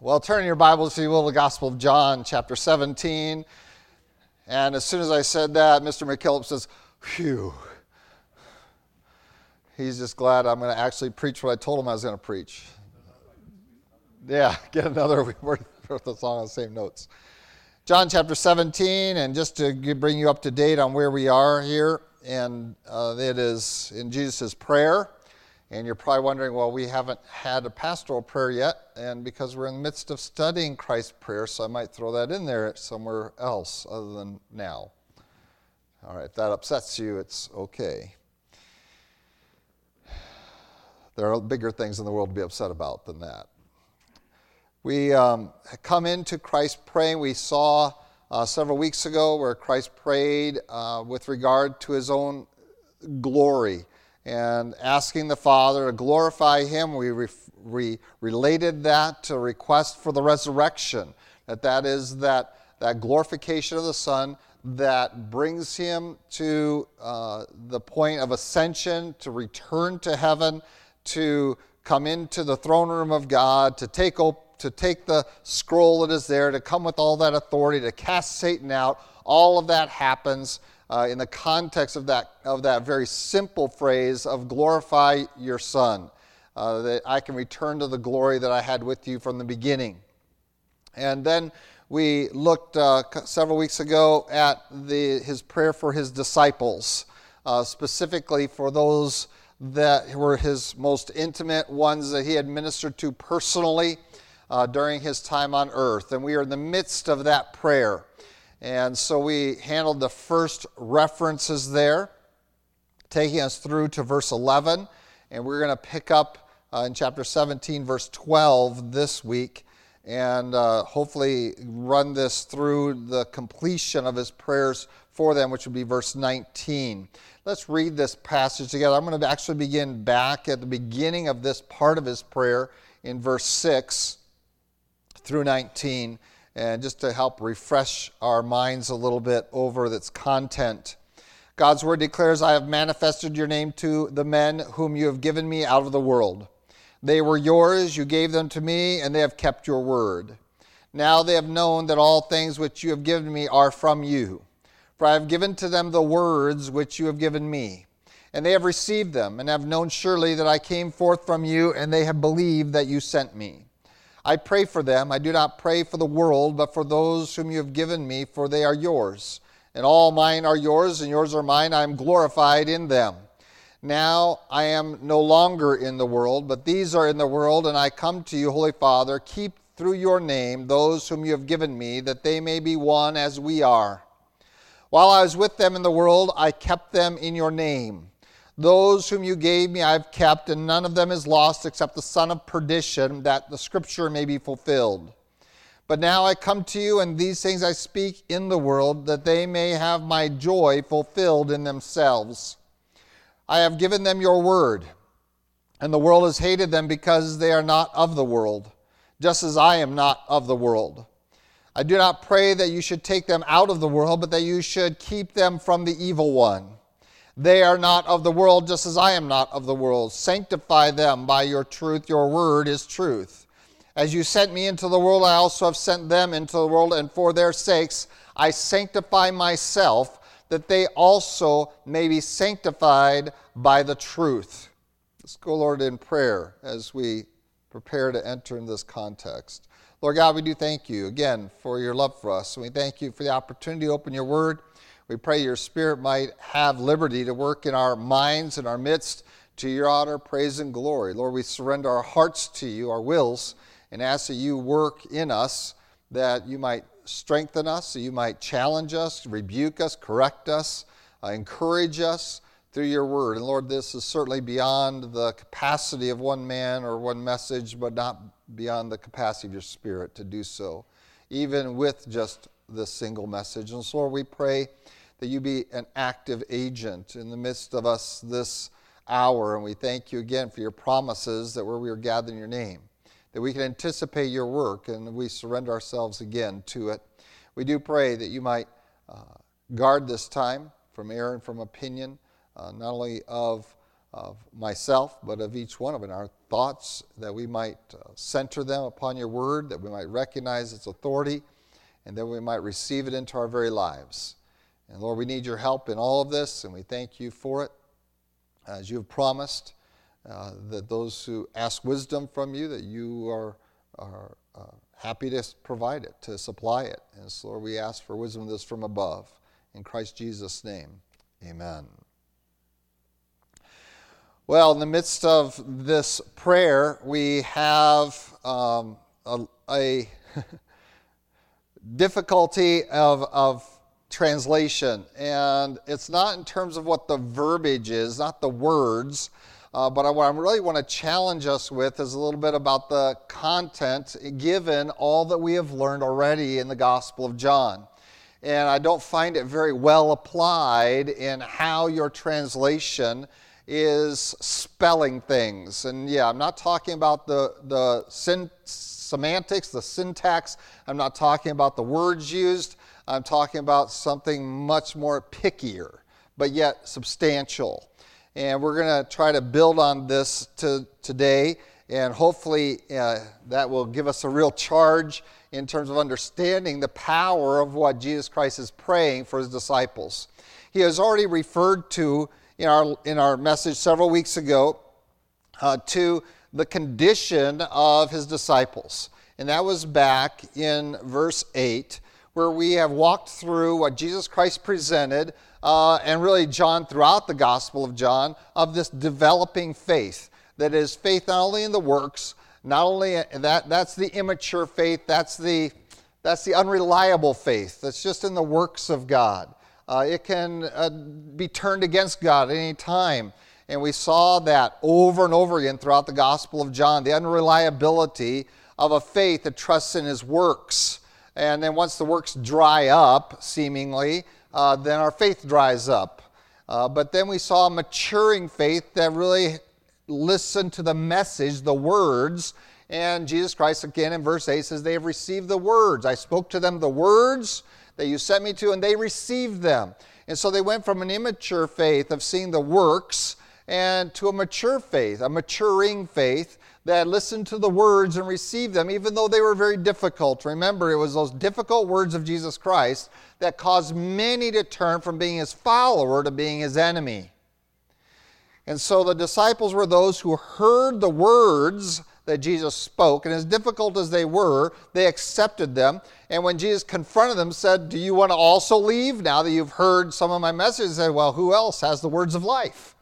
Well, turn your Bibles if you will, to the Gospel of John, chapter 17. And as soon as I said that, Mr. McKillop says, Phew. He's just glad I'm going to actually preach what I told him I was going to preach. Yeah, get another. Wrote the song on the same notes. John chapter 17, and just to bring you up to date on where we are here, and uh, it is in Jesus' prayer. And you're probably wondering, well, we haven't had a pastoral prayer yet, and because we're in the midst of studying Christ's prayer, so I might throw that in there somewhere else other than now. All right, if that upsets you, it's okay. There are bigger things in the world to be upset about than that. We um, come into Christ praying. We saw uh, several weeks ago where Christ prayed uh, with regard to his own glory and asking the Father to glorify Him. We, re- we related that to request for the resurrection, that that is that, that glorification of the Son that brings Him to uh, the point of ascension, to return to heaven, to come into the throne room of God, to take, op- to take the scroll that is there, to come with all that authority, to cast Satan out. All of that happens uh, in the context of that, of that very simple phrase of glorify your Son, uh, that I can return to the glory that I had with you from the beginning. And then we looked uh, several weeks ago at the, his prayer for his disciples, uh, specifically for those that were his most intimate ones that he had ministered to personally uh, during his time on earth. And we are in the midst of that prayer. And so we handled the first references there, taking us through to verse 11. And we're going to pick up uh, in chapter 17, verse 12 this week, and uh, hopefully run this through the completion of his prayers for them, which would be verse 19. Let's read this passage together. I'm going to actually begin back at the beginning of this part of his prayer in verse 6 through 19 and just to help refresh our minds a little bit over its content. God's word declares, I have manifested your name to the men whom you have given me out of the world. They were yours, you gave them to me, and they have kept your word. Now they have known that all things which you have given me are from you. For I have given to them the words which you have given me. And they have received them, and have known surely that I came forth from you, and they have believed that you sent me. I pray for them. I do not pray for the world, but for those whom you have given me, for they are yours. And all mine are yours, and yours are mine. I am glorified in them. Now I am no longer in the world, but these are in the world, and I come to you, Holy Father. Keep through your name those whom you have given me, that they may be one as we are. While I was with them in the world, I kept them in your name. Those whom you gave me I have kept, and none of them is lost except the son of perdition, that the scripture may be fulfilled. But now I come to you, and these things I speak in the world, that they may have my joy fulfilled in themselves. I have given them your word, and the world has hated them because they are not of the world, just as I am not of the world. I do not pray that you should take them out of the world, but that you should keep them from the evil one. They are not of the world, just as I am not of the world. Sanctify them by your truth. Your word is truth. As you sent me into the world, I also have sent them into the world, and for their sakes I sanctify myself, that they also may be sanctified by the truth. Let's go, Lord, in prayer as we prepare to enter in this context. Lord God, we do thank you again for your love for us. And we thank you for the opportunity to open your word. We pray your Spirit might have liberty to work in our minds and our midst to your honor, praise, and glory. Lord, we surrender our hearts to you, our wills, and ask that you work in us, that you might strengthen us, that you might challenge us, rebuke us, correct us, uh, encourage us through your word. And Lord, this is certainly beyond the capacity of one man or one message, but not beyond the capacity of your Spirit to do so, even with just this single message. And so, Lord, we pray that you be an active agent in the midst of us this hour. And we thank you again for your promises that where we are gathered in your name, that we can anticipate your work and we surrender ourselves again to it. We do pray that you might uh, guard this time from error and from opinion, uh, not only of of myself, but of each one of in our thoughts, that we might uh, center them upon your word, that we might recognize its authority, and that we might receive it into our very lives. And Lord, we need your help in all of this, and we thank you for it. As you have promised, uh, that those who ask wisdom from you, that you are, are uh, happy to provide it, to supply it. And so, Lord, we ask for wisdom this from above. In Christ Jesus' name, amen. Well, in the midst of this prayer, we have um, a, a difficulty of, of translation. And it's not in terms of what the verbiage is, not the words, uh, but what I really want to challenge us with is a little bit about the content given all that we have learned already in the Gospel of John. And I don't find it very well applied in how your translation is spelling things. And yeah, I'm not talking about the, the sin, semantics, the syntax. I'm not talking about the words used. I'm talking about something much more pickier, but yet substantial. And we're going to try to build on this to, today, and hopefully uh, that will give us a real charge in terms of understanding the power of what Jesus Christ is praying for his disciples. He has already referred to in our, in our message several weeks ago uh, to the condition of his disciples. And that was back in verse 8, where we have walked through what Jesus Christ presented, uh, and really John throughout the Gospel of John, of this developing faith. That is faith not only in the works, not only that, that's the immature faith, that's the, that's the unreliable faith, that's just in the works of God. Uh, it can uh, be turned against God at any time. And we saw that over and over again throughout the Gospel of John the unreliability of a faith that trusts in his works. And then once the works dry up, seemingly, uh, then our faith dries up. Uh, but then we saw a maturing faith that really listened to the message, the words. And Jesus Christ, again in verse 8, says, They have received the words. I spoke to them the words that you sent me to, and they received them. And so they went from an immature faith of seeing the works and to a mature faith, a maturing faith that listened to the words and received them, even though they were very difficult. Remember, it was those difficult words of Jesus Christ that caused many to turn from being his follower to being his enemy. And so the disciples were those who heard the words that Jesus spoke, and as difficult as they were, they accepted them. And when Jesus confronted them, said, Do you want to also leave now that you've heard some of my messages? They said, Well, who else has the words of life?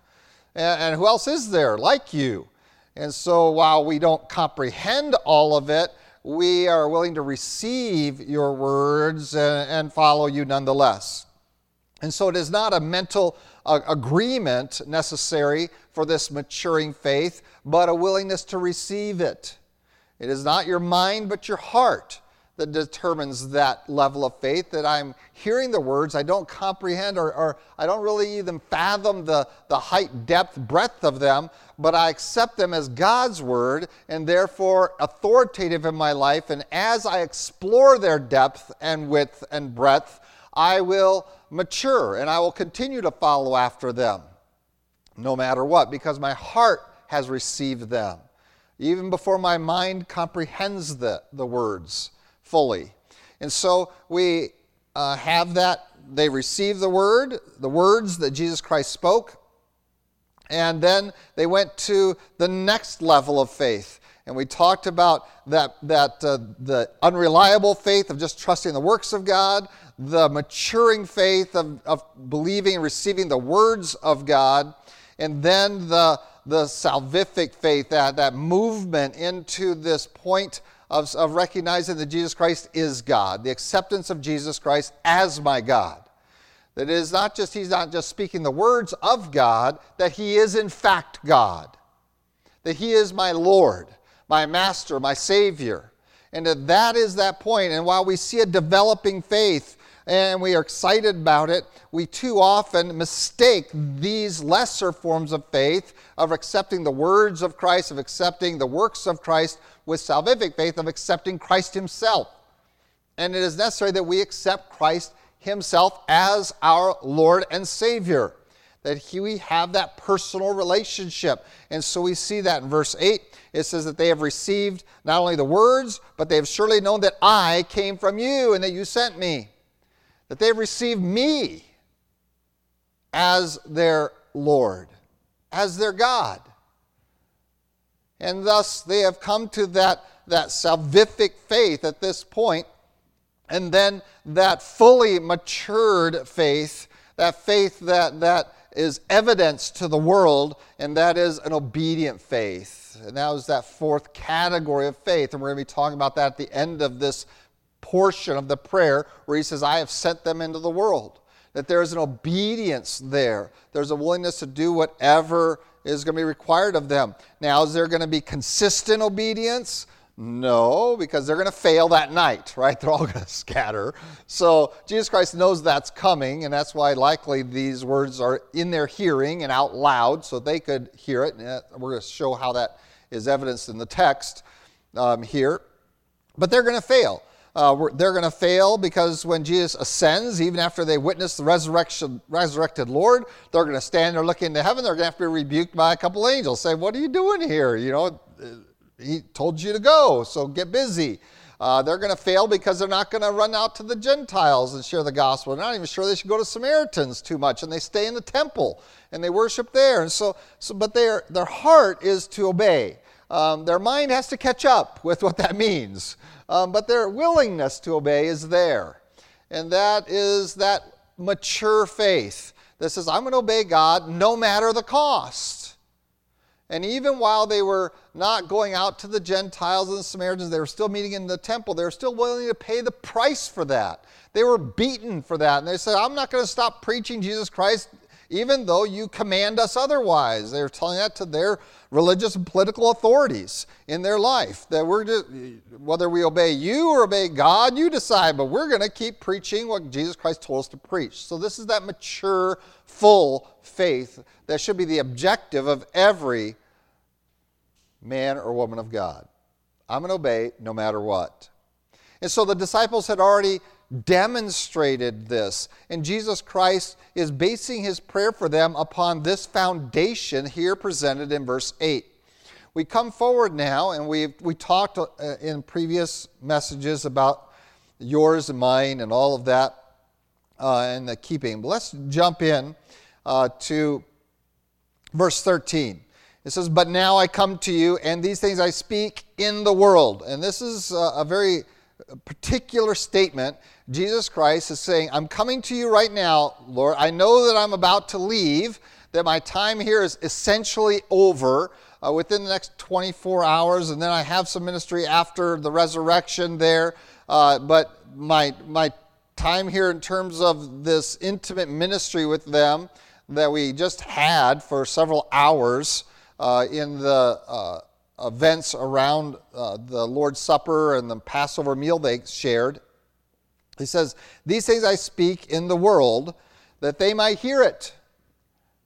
And, and who else is there like you? And so while we don't comprehend all of it, we are willing to receive your words and, and follow you nonetheless. And so it is not a mental uh, agreement necessary for this maturing faith, but a willingness to receive it. It is not your mind, but your heart that determines that level of faith that I'm hearing the words, I don't comprehend or, or, I don't really even fathom the, the height, depth, breadth of them, but I accept them as God's word and therefore authoritative in my life. And as I explore their depth and width and breadth, I will mature and I will continue to follow after them no matter what because my heart has received them even before my mind comprehends the, the words fully. And so we uh, have that. They receive the word, the words that Jesus Christ spoke, and then they went to the next level of faith. And we talked about that, that uh, the unreliable faith of just trusting the works of God, the maturing faith of, of believing and receiving the words of God, and then the, the salvific faith, that, that movement into this point of, of recognizing that Jesus Christ is God, the acceptance of Jesus Christ as my God. That it is not just, he's not just speaking the words of God, that he is in fact God. That he is my Lord, my Master, my Savior. And that, that is that point. And while we see a developing faith and we are excited about it, we too often mistake these lesser forms of faith of accepting the words of Christ, of accepting the works of Christ, with salvific faith of accepting Christ Himself. And it is necessary that we accept Christ Himself as our Lord and Savior. that he, we have that personal relationship. And so we see that in verse 8. It says that they have received not only the words, but they have surely known that I came from you and that you sent me. That they have received me as their Lord, as their God. And thus they have come to that, that salvific faith at this point, and then that fully matured faith, that faith that, that is evidence to the world, and that is an obedient faith. And that was that fourth category of faith. And we're going to be talking about that at the end of this portion of the prayer where he says, I have sent them into the world. That there is an obedience there. There's a willingness to do whatever is going to be required of them. Now, is there going to be consistent obedience? No, because they're going to fail that night, right? They're all going to scatter. So Jesus Christ knows that's coming, and that's why likely these words are in their hearing and out loud so they could hear it. And we're going to show how that is evidenced in the text um, here. But they're going to fail. Uh, they're going to fail because when Jesus ascends, even after they witness the resurrection, resurrected Lord, they're going to stand there looking into heaven. They're going to have to be rebuked by a couple angels, say, "What are you doing here?" You know, he told you to go, so get busy. Uh, they're going to fail because they're not going to run out to the Gentiles and share the gospel. They're not even sure they should go to Samaritans too much, and they stay in the temple and they worship there. And so, so but their their heart is to obey. Um, their mind has to catch up with what that means, um, but their willingness to obey is there, and that is that mature faith that says, "I'm going to obey God no matter the cost." And even while they were not going out to the Gentiles and the Samaritans, they were still meeting in the temple. They were still willing to pay the price for that. They were beaten for that. And they said, I'm not going to stop preaching Jesus Christ even though you command us otherwise. They're telling that to their religious and political authorities in their life. That we're just, whether we obey you or obey God, you decide, but we're going to keep preaching what Jesus Christ told us to preach. So this is that mature, full faith that should be the objective of every man or woman of God. I'm going to obey no matter what. And so the disciples had already demonstrated this. And Jesus Christ is basing his prayer for them upon this foundation here presented in verse 8. We come forward now, and we we talked uh, in previous messages about yours and mine and all of that uh, and the keeping. But let's jump in uh, to verse 13. It says, But now I come to you, and these things I speak in the world. And this is a very particular statement. Jesus Christ is saying, I'm coming to you right now, Lord. I know that I'm about to leave, that my time here is essentially over. Uh, within the next 24 hours, and then I have some ministry after the resurrection there. Uh, but my my time here in terms of this intimate ministry with them that we just had for several hours uh, in the uh, events around uh, the Lord's Supper and the Passover meal they shared. He says, These things I speak in the world that they might hear it.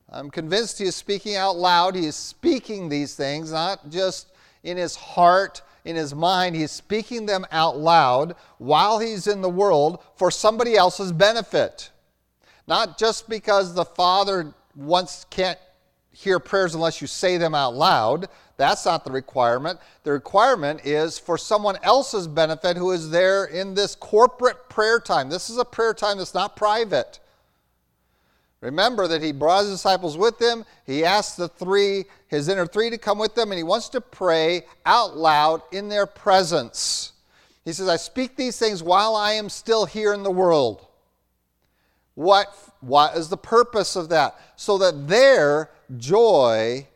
I'm convinced he is speaking out loud. He is speaking these things, not just in his heart, in his mind. He's speaking them out loud while he's in the world for somebody else's benefit. Not just because the Father once can't hear prayers unless you say them out loud. That's not the requirement. The requirement is for someone else's benefit who is there in this corporate prayer time. This is a prayer time that's not private. Remember that he brought his disciples with him. He asked the three, his inner three, to come with them, and he wants to pray out loud in their presence. He says, I speak these things while I am still here in the world. What, what is the purpose of that? So that their joy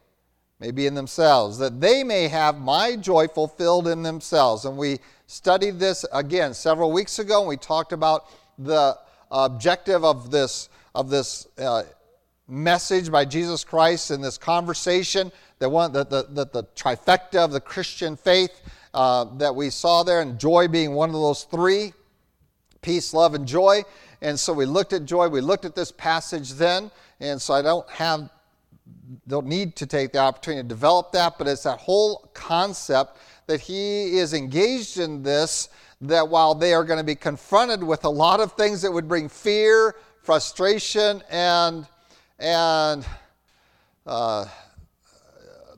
may be in themselves, that they may have my joy fulfilled in themselves. And we studied this again several weeks ago, and we talked about the objective of this, of this uh, message by Jesus Christ in this conversation, that, one, that, the, that the trifecta of the Christian faith uh, that we saw there, and joy being one of those three peace, love, and joy. And so we looked at joy. We looked at this passage then. And so I don't have, don't need to take the opportunity to develop that, but it's that whole concept that he is engaged in this, that while they are going to be confronted with a lot of things that would bring fear, frustration, and and uh,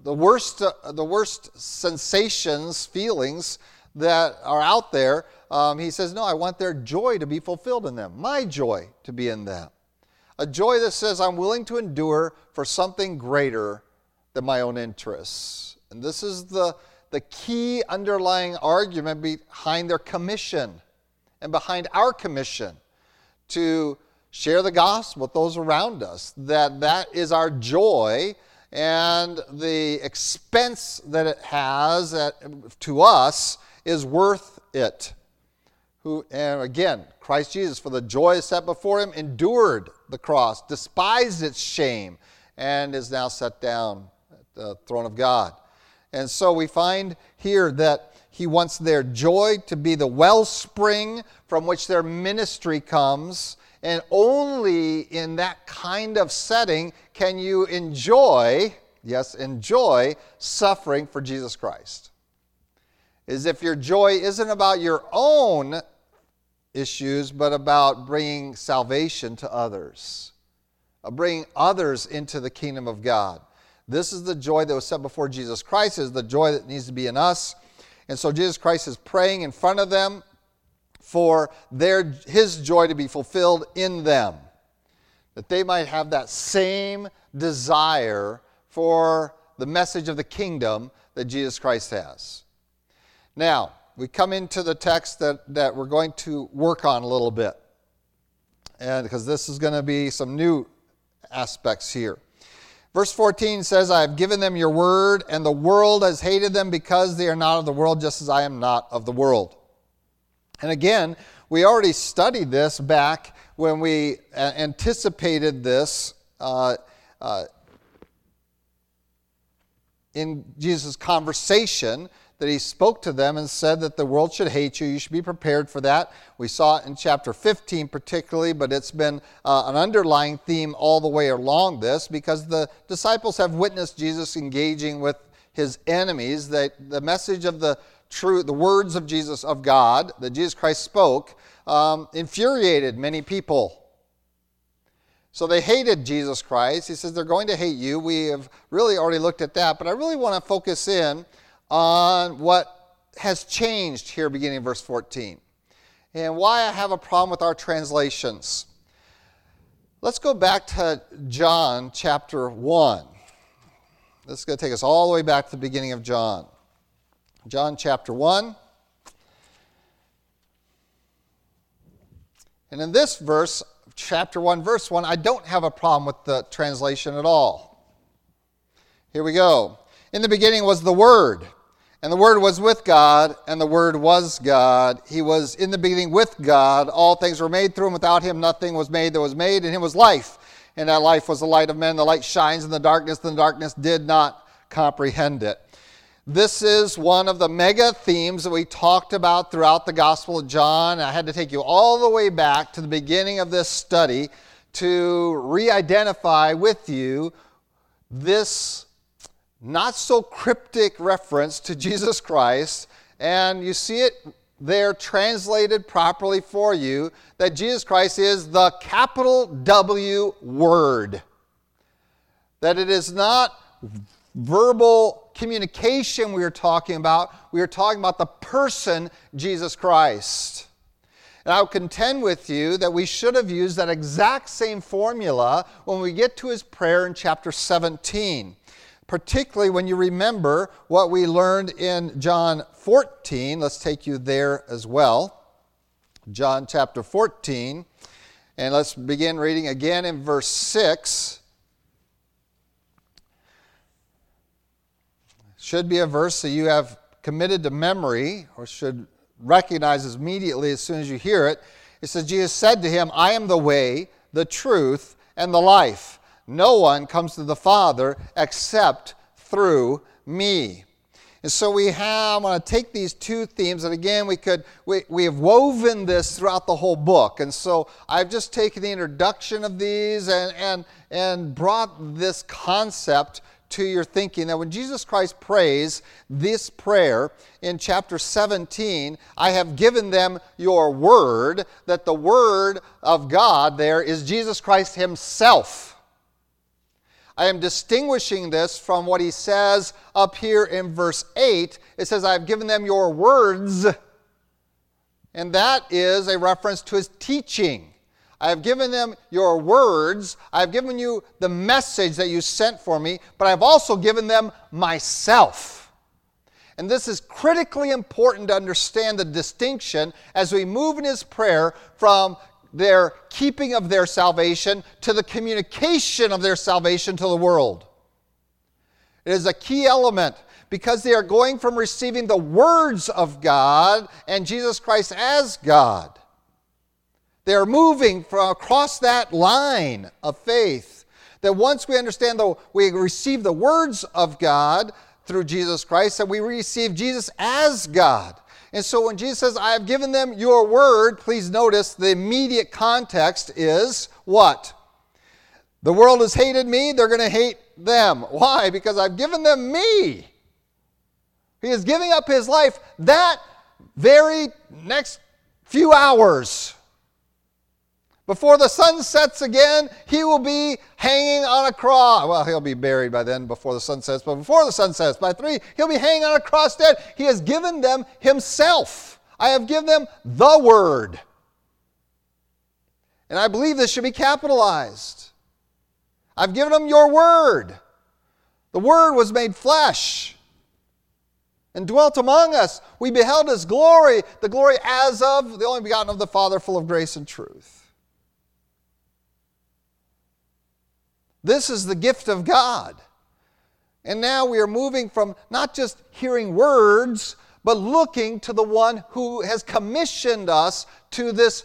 the worst, uh, the worst sensations, feelings that are out there. Um, he says, No, I want their joy to be fulfilled in them, my joy to be in them. A joy that says, I'm willing to endure for something greater than my own interests. And this is the, the key underlying argument behind their commission and behind our commission to share the gospel with those around us that that is our joy and the expense that it has at, to us is worth it. Who, and again, Christ Jesus, for the joy set before him, endured the cross, despised its shame, and is now set down at the throne of God. And so we find here that he wants their joy to be the wellspring from which their ministry comes and only in that kind of setting can you enjoy, yes, enjoy suffering for Jesus Christ. Is if your joy isn't about your own issues, but about bringing salvation to others, uh, bringing others into the kingdom of God. This is the joy that was set before Jesus Christ, is the joy that needs to be in us. And so Jesus Christ is praying in front of them for their, his joy to be fulfilled in them, that they might have that same desire for the message of the kingdom that Jesus Christ has. Now, we come into the text that, that we're going to work on a little bit, and because this is going to be some new aspects here. Verse 14 says, I have given them your word, and the world has hated them because they are not of the world, just as I am not of the world. And again, we already studied this back when we uh, anticipated this uh, uh, in Jesus' conversation that he spoke to them and said that the world should hate you. You should be prepared for that. We saw it in chapter 15 particularly, but it's been uh, an underlying theme all the way along this because the disciples have witnessed Jesus engaging with his enemies. That the message of the true, the words of Jesus, of God, that Jesus Christ spoke, um, infuriated many people. So they hated Jesus Christ. He says they're going to hate you. We have really already looked at that, but I really want to focus in on what has changed here beginning in verse 14 and why I have a problem with our translations. Let's go back to John chapter 1. This is going to take us all the way back to the beginning of John. John chapter 1. And in this verse, chapter 1, verse 1, I don't have a problem with the translation at all. Here we go. In the beginning was the Word, and the Word was with God, and the Word was God. He was in the beginning with God. All things were made through him. Without him, nothing was made that was made. In him was life, and that life was the light of men. The light shines in the darkness, and the darkness did not comprehend it. This is one of the mega themes that we talked about throughout the Gospel of John. I had to take you all the way back to the beginning of this study to re identify with you this not so cryptic reference to Jesus Christ. And you see it there translated properly for you that Jesus Christ is the capital W Word. That it is not verbal communication we are talking about. We are talking about the person, Jesus Christ. And I will contend with you that we should have used that exact same formula when we get to his prayer in chapter 17. Particularly when you remember what we learned in John 14. Let's take you there as well. John chapter 14. And let's begin reading again in verse 6. should be a verse that you have committed to memory or should recognize immediately as soon as you hear it. It says, Jesus said to him, I am the way, the truth, and the life. No one comes to the Father except through me. And so we have, I'm going to take these two themes, and again, we could, we, we have woven this throughout the whole book. And so I've just taken the introduction of these and, and, and brought this concept to your thinking that when Jesus Christ prays this prayer in chapter 17, I have given them your word, that the word of God there is Jesus Christ Himself. I am distinguishing this from what he says up here in verse 8. It says, I've given them your words. And that is a reference to his teaching. I have given them your words. I have given you the message that you sent for me, but I've also given them myself. And this is critically important to understand the distinction as we move in his prayer from their keeping of their salvation to the communication of their salvation to the world. It is a key element because they are going from receiving the words of God and Jesus Christ as God. They are moving from across that line of faith. That once we understand that we receive the words of God through Jesus Christ, that we receive Jesus as God. And so when Jesus says, I have given them your word, please notice the immediate context is what? The world has hated me, they're going to hate them. Why? Because I've given them me. He is giving up his life that very next few hours. Before the sun sets again, he will be hanging on a cross. Well, he'll be buried by then before the sun sets, but before the sun sets, by three, he'll be hanging on a cross dead. He has given them himself. I have given them the word. And I believe this should be capitalized. I've given them your word. The word was made flesh and dwelt among us. We beheld his glory, the glory as of the only begotten of the Father, full of grace and truth. This is the gift of God. And now we are moving from not just hearing words, but looking to the one who has commissioned us to this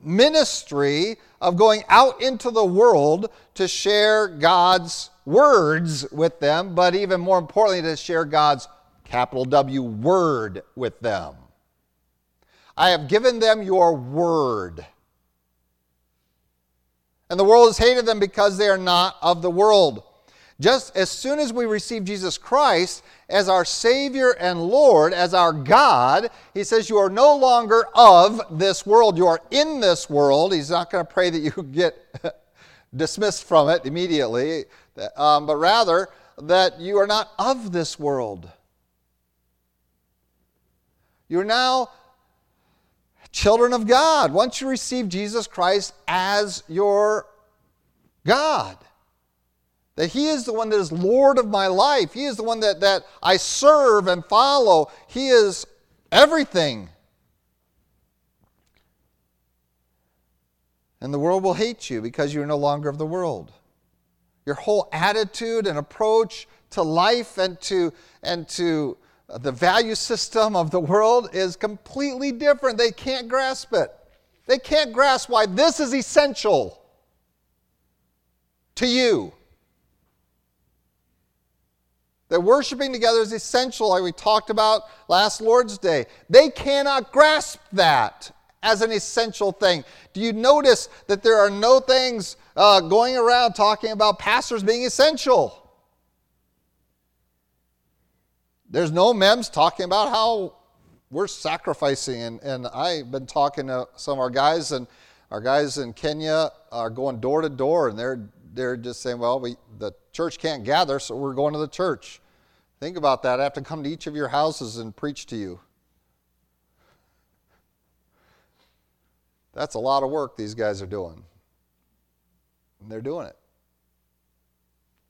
ministry of going out into the world to share God's words with them, but even more importantly, to share God's capital W word with them. I have given them your word. And the world has hated them because they are not of the world. Just as soon as we receive Jesus Christ as our Savior and Lord, as our God, He says, You are no longer of this world. You are in this world. He's not going to pray that you get dismissed from it immediately, um, but rather that you are not of this world. You're now children of God once you receive Jesus Christ as your God. That He is the one that is Lord of my life. He is the one that, that I serve and follow. He is everything. And the world will hate you because you're no longer of the world. Your whole attitude and approach to life and to, and to the value system of the world is completely different. They can't grasp it. They can't grasp why this is essential to you. That worshiping together is essential, like we talked about last Lord's Day. They cannot grasp that as an essential thing. Do you notice that there are no things uh, going around talking about pastors being essential? There's no memes talking about how we're sacrificing. And, and I've been talking to some of our guys, and our guys in Kenya are going door to door, and they're, they're just saying, well, we, the church can't gather, so we're going to the church. Think about that. I have to come to each of your houses and preach to you. That's a lot of work these guys are doing. And they're doing it.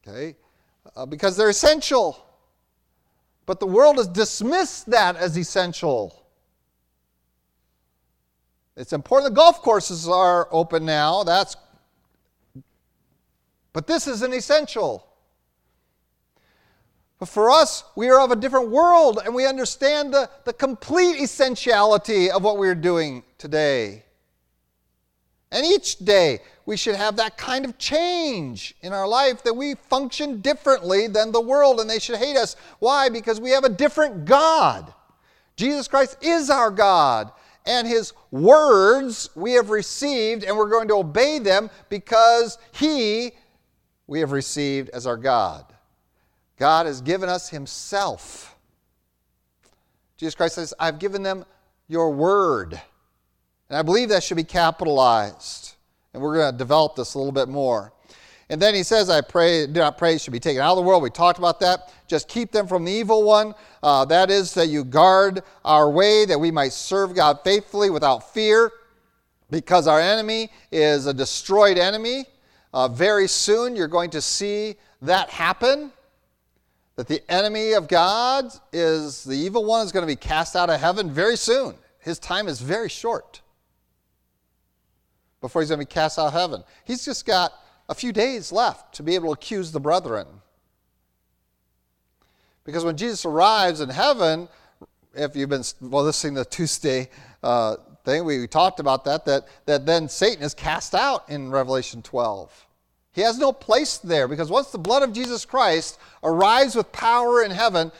Okay? Uh, because they're essential. But the world has dismissed that as essential. It's important the golf courses are open now. That's but this is an essential. But for us, we are of a different world and we understand the, the complete essentiality of what we're doing today. And each day, we should have that kind of change in our life that we function differently than the world and they should hate us. Why? Because we have a different God. Jesus Christ is our God, and his words we have received, and we're going to obey them because he we have received as our God. God has given us himself. Jesus Christ says, I've given them your word. And I believe that should be capitalized. And we're going to develop this a little bit more. And then he says, I pray, do not pray, should be taken out of the world. We talked about that. Just keep them from the evil one. Uh, that is, that you guard our way, that we might serve God faithfully without fear, because our enemy is a destroyed enemy. Uh, very soon you're going to see that happen. That the enemy of God is the evil one is going to be cast out of heaven very soon. His time is very short before he's going to be cast out of heaven. He's just got a few days left to be able to accuse the brethren. Because when Jesus arrives in heaven, if you've been well, listening to the Tuesday uh, thing, we, we talked about that, that, that then Satan is cast out in Revelation 12. He has no place there because once the blood of Jesus Christ arrives with power in heaven,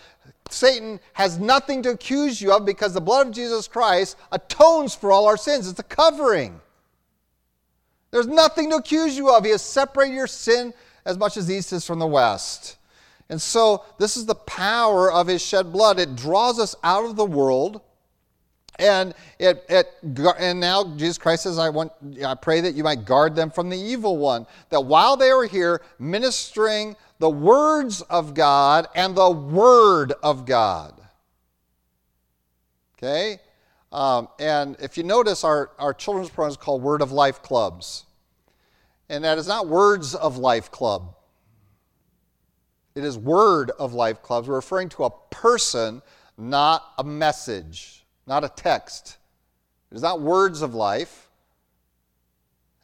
Satan has nothing to accuse you of because the blood of Jesus Christ atones for all our sins. It's a covering. There's nothing to accuse you of. He has separated your sin as much as the east is from the west. And so, this is the power of his shed blood. It draws us out of the world. And it, it and now Jesus Christ says, I want I pray that you might guard them from the evil one. That while they were here ministering the words of God and the word of God. Okay? Um, and if you notice, our, our children's program is called Word of Life Clubs. And that is not Words of Life Club. It is Word of Life Clubs. We're referring to a person, not a message, not a text. It is not words of life.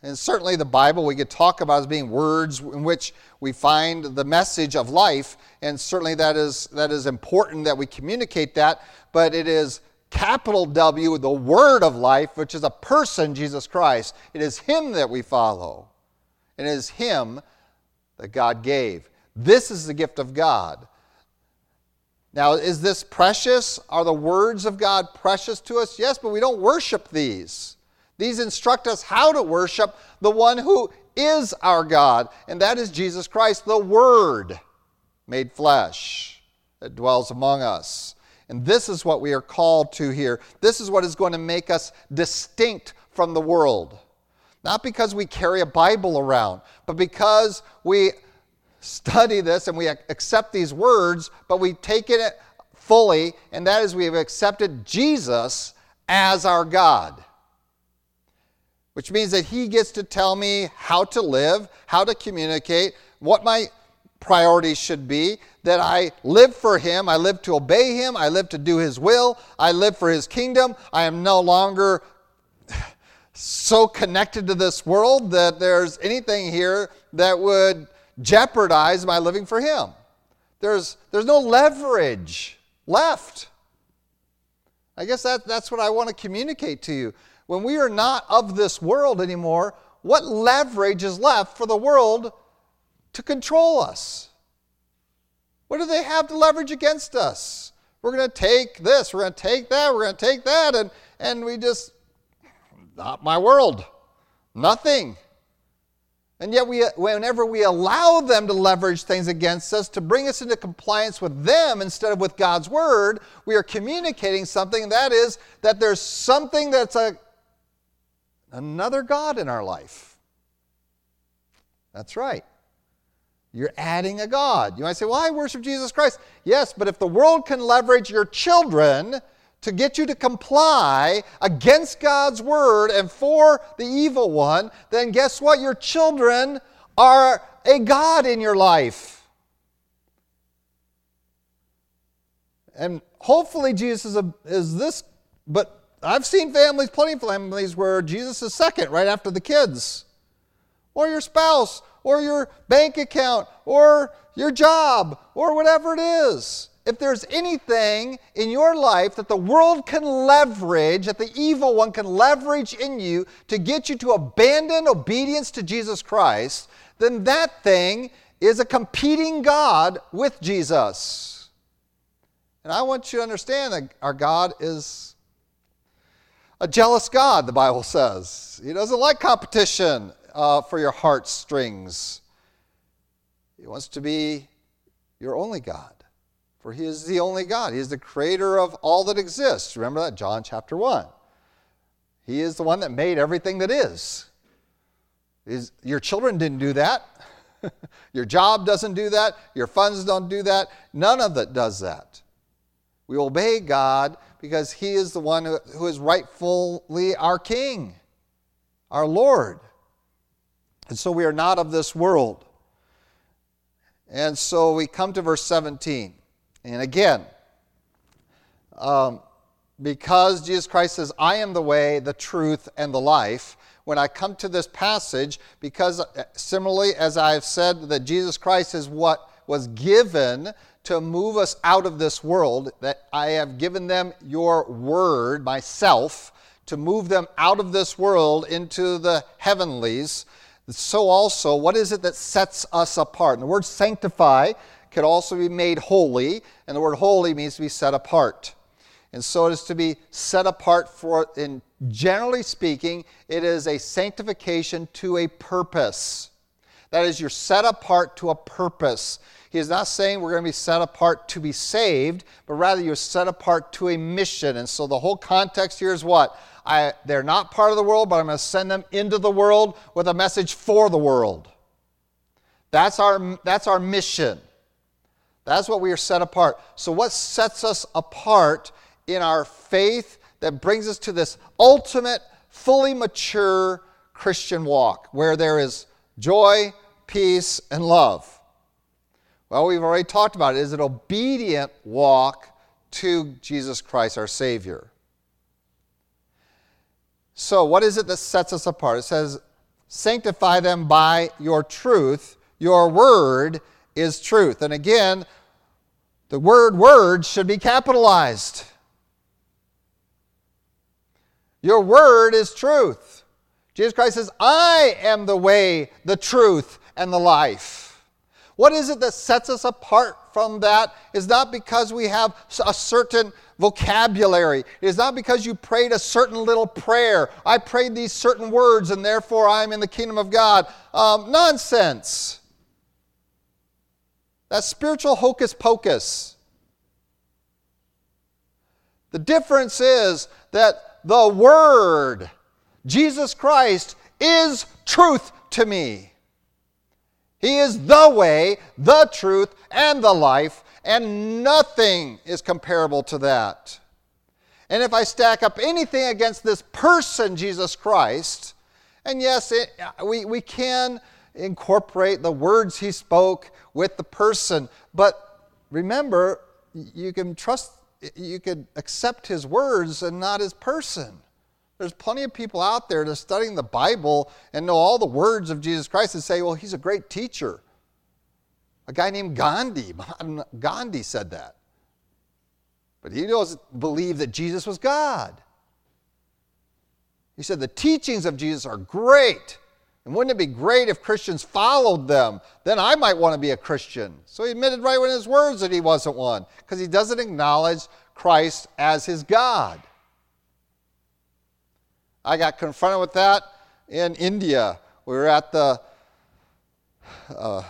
And certainly the Bible we could talk about as being words in which we find the message of life, and certainly that is, that is important that we communicate that, but it is capital W, the word of life, which is a person, Jesus Christ. It is Him that we follow. And it is Him that God gave. This is the gift of God. Now, is this precious? Are the words of God precious to us? Yes, but we don't worship these. These instruct us how to worship the one who is our God, and that is Jesus Christ, the Word made flesh that dwells among us. And this is what we are called to here. This is what is going to make us distinct from the world. Not because we carry a Bible around, but because we study this and we accept these words, but we take it fully, and that is we have accepted Jesus as our God. Which means that He gets to tell me how to live, how to communicate, what my priorities should be, that I live for Him, I live to obey Him, I live to do His will, I live for His kingdom. I am no longer so connected to this world that there's anything here that would jeopardize my living for Him. There's, there's no leverage left. I guess that, that's what I want to communicate to you. When we are not of this world anymore, what leverage is left for the world to control us? What do they have to leverage against us? We're going to take this, we're going to take that, we're going to take that, and, and we just, not my world, nothing. And yet, we, whenever we allow them to leverage things against us to bring us into compliance with them instead of with God's word, we are communicating something that is that there's something that's a, another God in our life. That's right. You're adding a God. You might say, Well, I worship Jesus Christ. Yes, but if the world can leverage your children to get you to comply against God's word and for the evil one, then guess what? Your children are a God in your life. And hopefully, Jesus is, a, is this, but I've seen families, plenty of families, where Jesus is second right after the kids, or your spouse, or your bank account or your job or whatever it is. If there's anything in your life that the world can leverage, that the evil one can leverage in you to get you to abandon obedience to Jesus Christ, then that thing is a competing God with Jesus. And I want you to understand that our God is a jealous God, the Bible says. He doesn't like competition uh, for your heartstrings. He wants to be your only God, for He is the only God. He is the creator of all that exists. Remember that, John chapter 1. He is the one that made everything that is. is your children didn't do that. Your job doesn't do that. Your funds don't do that. None of it does that. We obey God because He is the one who, who is rightfully our King, our Lord. And so we are not of this world. And so we come to verse 17. And again, um, because Jesus Christ says, I am the way, the truth, and the life, when I come to this passage, because uh, similarly, as I've said, that Jesus Christ is what was given to move us out of this world, that I have given them your word, myself, to move them out of this world into the heavenlies. So, also, what is it that sets us apart? And the word sanctify could also be made holy, and the word holy means to be set apart. And so it is to be set apart for, in generally speaking, it is a sanctification to a purpose. That is, you're set apart to a purpose. He is not saying we're going to be set apart to be saved, but rather you're set apart to a mission. And so the whole context here is what? I, they're not part of the world, but I'm going to send them into the world with a message for the world. That's our, that's our mission. That's what we are set apart. So, what sets us apart in our faith that brings us to this ultimate, fully mature Christian walk where there is joy, peace, and love? Well, we've already talked about it. It is an obedient walk to Jesus Christ, our Savior. So, what is it that sets us apart? It says, Sanctify them by your truth. Your word is truth. And again, the word word should be capitalized. Your word is truth. Jesus Christ says, I am the way, the truth, and the life. What is it that sets us apart from that? Is not because we have a certain vocabulary. It is not because you prayed a certain little prayer. I prayed these certain words and therefore I'm in the kingdom of God. Um, nonsense. That's spiritual hocus pocus. The difference is that the Word, Jesus Christ, is truth to me. He is the way, the truth, and the life, and nothing is comparable to that. And if I stack up anything against this person, Jesus Christ, and yes, it, we, we can incorporate the words he spoke with the person, but remember, you can trust, you can accept his words and not his person. There's plenty of people out there that are studying the Bible and know all the words of Jesus Christ and say, well, he's a great teacher. A guy named Gandhi, Gandhi said that. But he doesn't believe that Jesus was God. He said the teachings of Jesus are great. And wouldn't it be great if Christians followed them? Then I might want to be a Christian. So he admitted right in his words that he wasn't one because he doesn't acknowledge Christ as his God. I got confronted with that in India. We were at the, uh,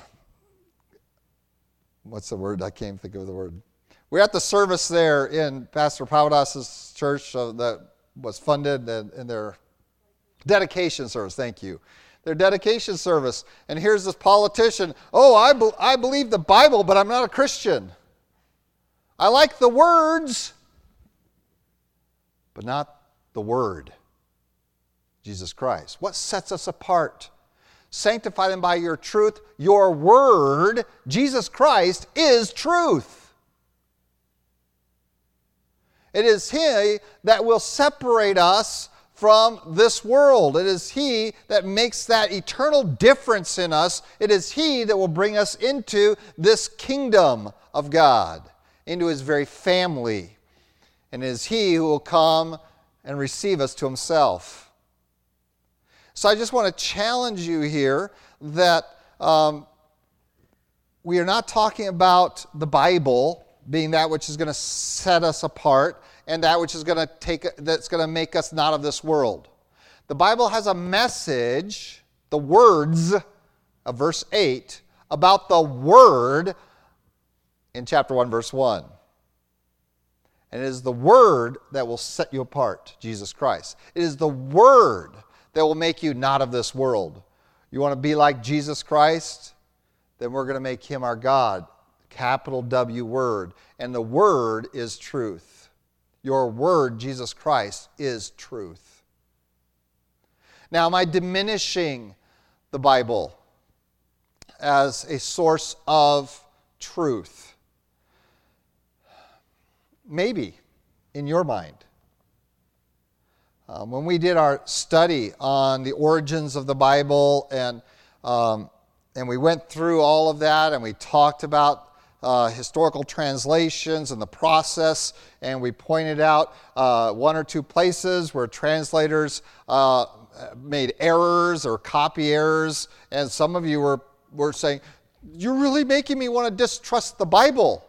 what's the word? I can't think of the word. We are at the service there in Pastor Pavadas' church that was funded in, in their dedication service. Thank you. Their dedication service. And here's this politician. Oh, I, be- I believe the Bible, but I'm not a Christian. I like the words, but not the word. Jesus Christ. What sets us apart? Sanctify them by your truth. Your word, Jesus Christ, is truth. It is He that will separate us from this world. It is He that makes that eternal difference in us. It is He that will bring us into this kingdom of God, into His very family. And it is He who will come and receive us to Himself. So I just want to challenge you here that um, we are not talking about the Bible being that which is going to set us apart and that which is going to take that's going to make us not of this world. The Bible has a message, the words of verse 8 about the word in chapter 1 verse 1. And it is the word that will set you apart, Jesus Christ. It is the word that will make you not of this world. You want to be like Jesus Christ? then we're going to make him our God. Capital W word. And the word is truth. Your word, Jesus Christ, is truth. Now, am I diminishing the Bible as a source of truth? Maybe in your mind. Um, when we did our study on the origins of the Bible and, um, and we went through all of that and we talked about uh, historical translations and the process, and we pointed out uh, one or two places where translators uh, made errors or copy errors, and some of you were, were saying, You're really making me want to distrust the Bible.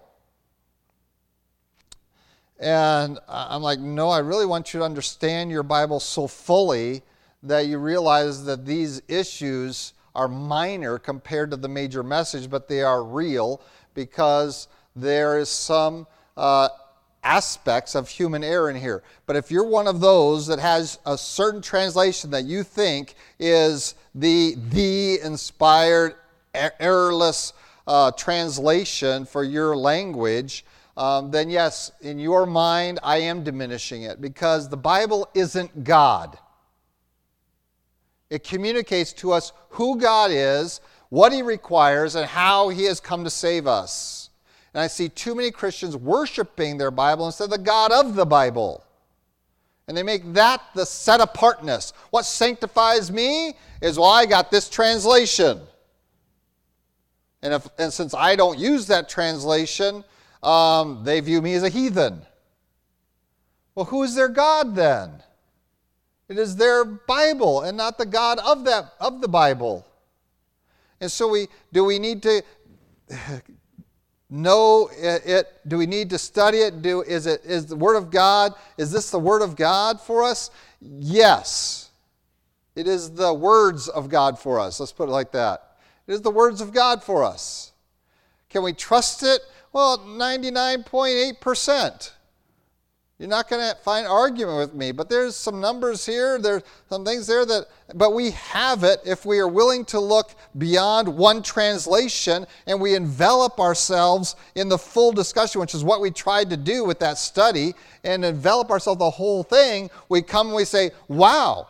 And I'm like, no, I really want you to understand your Bible so fully that you realize that these issues are minor compared to the major message, but they are real because there is some uh, aspects of human error in here. But if you're one of those that has a certain translation that you think is the the inspired, errorless uh, translation for your language, um, then yes, in your mind, I am diminishing it because the Bible isn't God. It communicates to us who God is, what He requires, and how He has come to save us. And I see too many Christians worshiping their Bible instead of the God of the Bible. And they make that the set apartness. What sanctifies me is, well, I got this translation. And, if, and since I don't use that translation, um, they view me as a heathen. Well, who is their God then? It is their Bible and not the God of that of the Bible. And so we do we need to know it, do we need to study it? Do is it is the word of god is this the word of god for us? Yes. It is the words of god for us. Let's put it like that. It is the words of god for us. Can we trust it well, 99.8%. You're not going to find argument with me, but there's some numbers here, there's some things there that, but we have it if we are willing to look beyond one translation and we envelop ourselves in the full discussion, which is what we tried to do with that study, and envelop ourselves the whole thing. We come and we say, wow,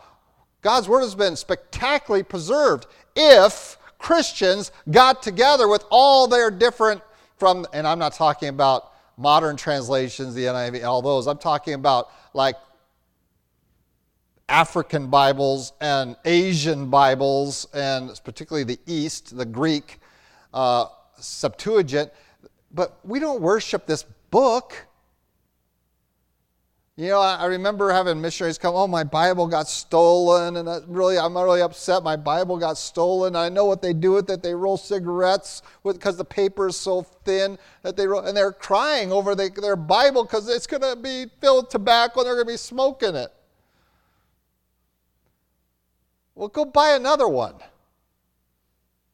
God's Word has been spectacularly preserved if Christians got together with all their different from, and I'm not talking about modern translations, the NIV, all those. I'm talking about like African Bibles and Asian Bibles, and particularly the East, the Greek uh, Septuagint. But we don't worship this book. You know, I remember having missionaries come, oh, my Bible got stolen, and really, I'm really upset. My Bible got stolen. I know what they do with it. They roll cigarettes because the paper is so thin that they roll, and they're crying over the, their Bible because it's going to be filled with tobacco and they're going to be smoking it. Well, go buy another one.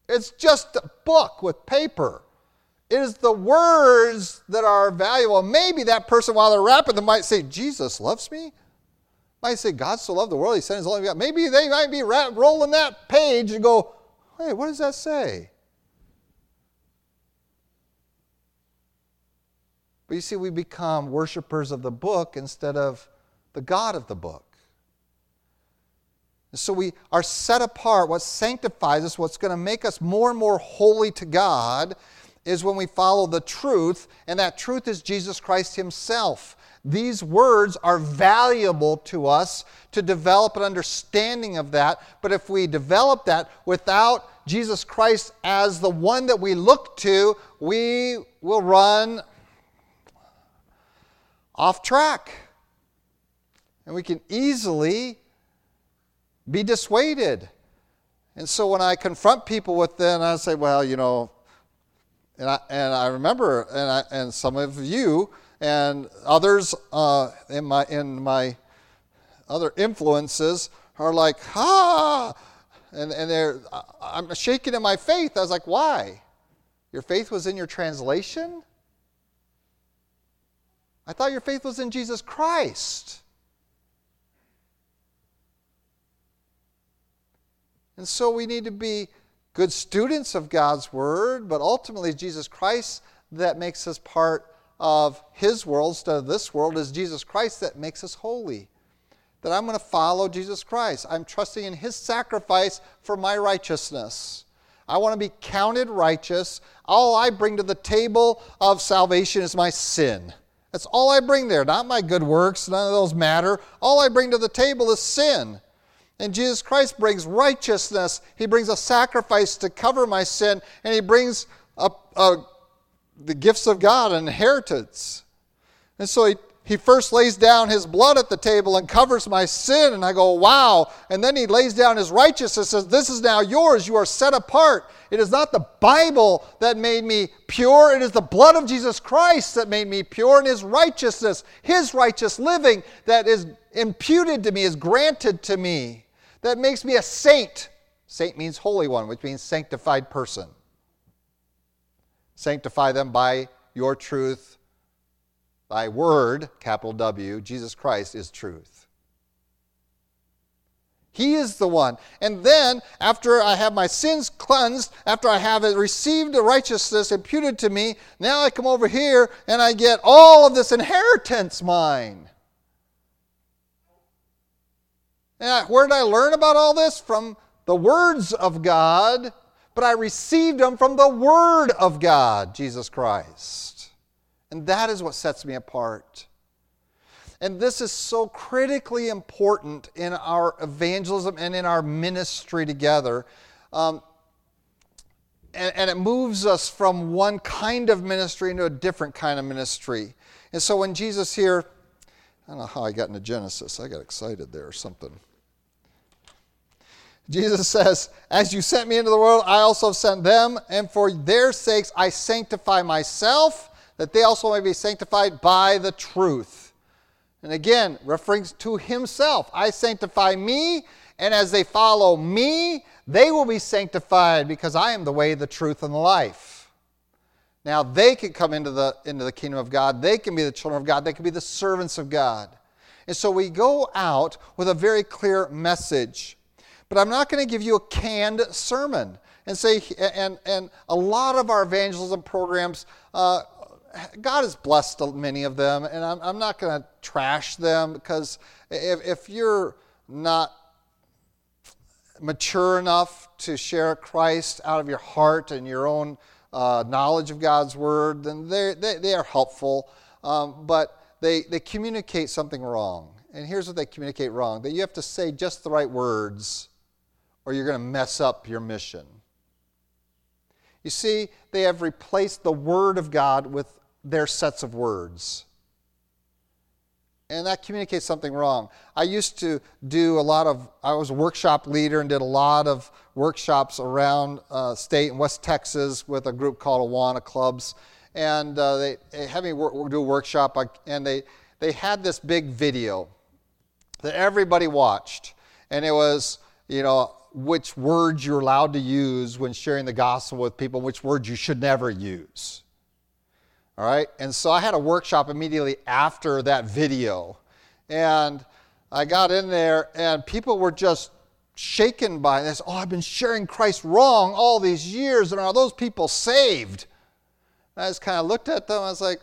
It's just a book with paper. It is the words that are valuable. Maybe that person, while they're wrapping them, might say, Jesus loves me. Might say, God so loved the world, he sent his only begotten. Maybe they might be rolling that page and go, hey, what does that say? But you see, we become worshipers of the book instead of the God of the book. So we are set apart. What sanctifies us, what's going to make us more and more holy to God, is when we follow the truth, and that truth is Jesus Christ Himself. These words are valuable to us to develop an understanding of that, but if we develop that without Jesus Christ as the one that we look to, we will run off track. And we can easily be dissuaded. And so when I confront people with that, I say, well, you know, and I, and I remember, and, I, and some of you and others uh, in, my, in my other influences are like, ah, and, and they're, I'm shaking in my faith. I was like, why? Your faith was in your translation? I thought your faith was in Jesus Christ. And so we need to be good students of God's Word, but ultimately Jesus Christ that makes us part of His world instead of this world is Jesus Christ that makes us holy. That I'm going to follow Jesus Christ. I'm trusting in His sacrifice for my righteousness. I want to be counted righteous. All I bring to the table of salvation is my sin. That's all I bring there, not my good works. None of those matter. All I bring to the table is sin. And Jesus Christ brings righteousness. He brings a sacrifice to cover my sin, and He brings a, a, uh, the gifts of God, an inheritance. And so He he first lays down his blood at the table and covers my sin. And I go, wow. And then he lays down his righteousness says, This is now yours. You are set apart. It is not the Bible that made me pure. It is the blood of Jesus Christ that made me pure and his righteousness, his righteous living that is imputed to me, is granted to me, that makes me a saint. Saint means holy one, which means sanctified person. Sanctify them by your truth Thy word, capital W, Jesus Christ, is truth. He is the one. And then, after I have my sins cleansed, after I have received the righteousness imputed to me, now I come over here and I get all of this inheritance mine. And where did I learn about all this? From the words of God, but I received them from the Word of God, Jesus Christ. And that is what sets me apart. And this is so critically important in our evangelism and in our ministry together. Um, and, and, it moves us from one kind of ministry into a different kind of ministry. And so when Jesus here, I don't know how I got into Genesis, I got excited there or something. Jesus says, As you sent me into the world, I also sent them, and for their sakes I sanctify myself that they also may be sanctified by the truth. And again, referring to himself, I sanctify me, and as they follow me, they will be sanctified because I am the way, the truth, and the life. Now they can come into the, into the kingdom of God. They can be the children of God. They can be the servants of God. And so we go out with a very clear message. But I'm not going to give you a canned sermon and say, and, and a lot of our evangelism programs uh, God has blessed many of them, and I'm, I'm not going to trash them because if, if you're not mature enough to share Christ out of your heart and your own uh, knowledge of God's Word, then they, they are helpful, um, but they, they communicate something wrong. And here's what they communicate wrong that you have to say just the right words, or you're going to mess up your mission. You see, they have replaced the Word of God with their sets of words. And that communicates something wrong. I used to do a lot of, I was a workshop leader and did a lot of workshops around uh, state in West Texas with a group called Awana Clubs. And uh, they, they had me work, do a workshop, and they, they had this big video that everybody watched. And it was, you know, which words you're allowed to use when sharing the gospel with people, which words you should never use. All right. And so I had a workshop immediately after that video. And I got in there, and people were just shaken by this. Oh, I've been sharing Christ wrong all these years, and are those people saved? And I just kind of looked at them. I was like,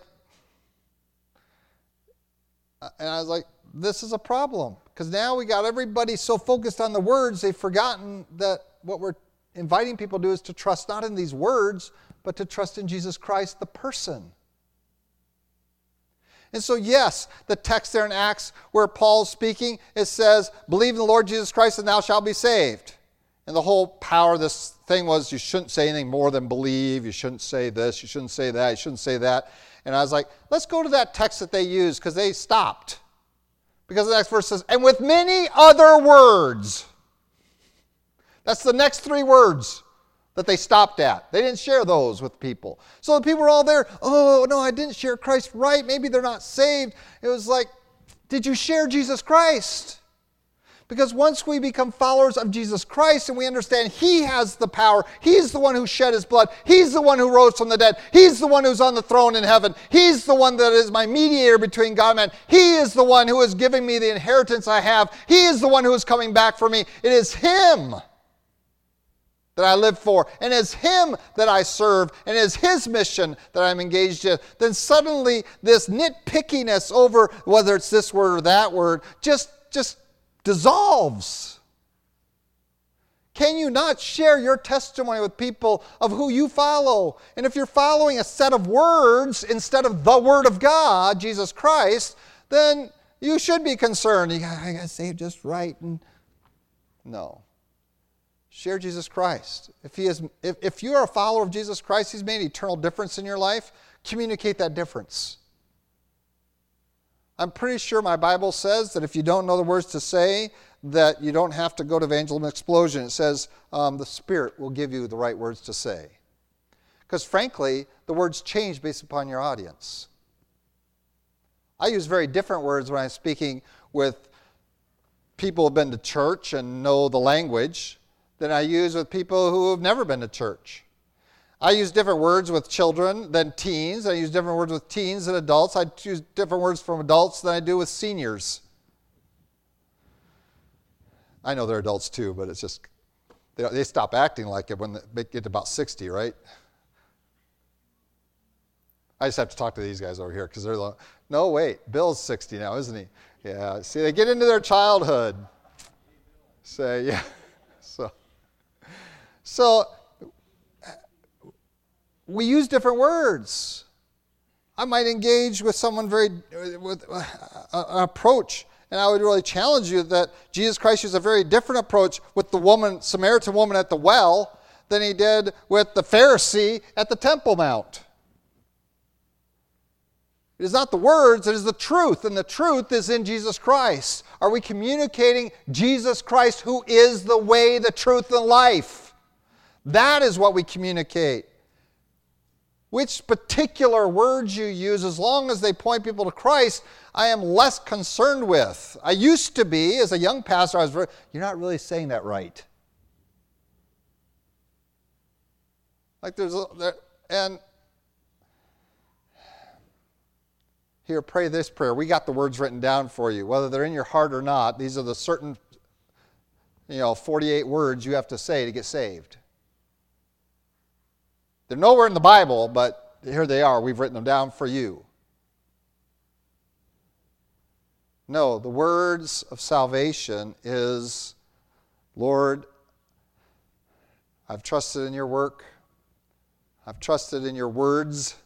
uh, and I was like, this is a problem. Because now we got everybody so focused on the words, they've forgotten that what we're inviting people to do is to trust not in these words, but to trust in Jesus Christ, the person. And so, yes, the text there in Acts where Paul's speaking, it says, Believe in the Lord Jesus Christ and thou shalt be saved. And the whole power of this thing was you shouldn't say anything more than believe. You shouldn't say this. You shouldn't say that. You shouldn't say that. And I was like, let's go to that text that they used because they stopped. Because the next verse says, and with many other words. That's the next three words that they stopped at. They didn't share those with people. So the people were all there, oh, no, I didn't share Christ right. Maybe they're not saved. It was like, did you share Jesus Christ? Because once we become followers of Jesus Christ and we understand He has the power, He's the one who shed His blood, He's the one who rose from the dead, He's the one who's on the throne in heaven, He's the one that is my mediator between God and man, He is the one who is giving me the inheritance I have, He is the one who is coming back for me. It is Him that I live for, and it's Him that I serve, and it's His mission that I'm engaged in, then suddenly this nitpickiness over whether it's this word or that word just, just dissolves. Can you not share your testimony with people of who you follow? And if you're following a set of words instead of the Word of God, Jesus Christ, then you should be concerned. You got to say it just right. And no. Share Jesus Christ. If, he is, if, if you are a follower of Jesus Christ, He's made an eternal difference in your life, communicate that difference. I'm pretty sure my Bible says that if you don't know the words to say, that you don't have to go to evangelism explosion. It says um, the Spirit will give you the right words to say. Because frankly, the words change based upon your audience. I use very different words when I'm speaking with people who have been to church and know the language than I use with people who have never been to church. I use different words with children than teens. I use different words with teens than adults. I use different words from adults than I do with seniors. I know they're adults too, but it's just, they, they stop acting like it when they get to about 60, right? I just have to talk to these guys over here because they're like, no, wait, Bill's 60 now, isn't he? Yeah, see, they get into their childhood. Say, yeah. So, so we use different words. I might engage with someone very with an approach, and I would really challenge you that Jesus Christ used a very different approach with the woman, Samaritan woman at the well, than he did with the Pharisee at the Temple Mount. It is not the words, it is the truth, and the truth is in Jesus Christ. Are we communicating Jesus Christ, who is the way, the truth, and life? That is what we communicate. Which particular words you use, as long as they point people to Christ, I am less concerned with. I used to be, as a young pastor, I was very, you're not really saying that right. Like there's a, there, and Here, pray this prayer. We got the words written down for you. Whether they're in your heart or not, these are the certain, you know, 48 words you have to say to get saved. They're nowhere in the Bible, but here they are. We've written them down for you. No, the words of salvation is Lord, I've trusted in your work. I've trusted in your words.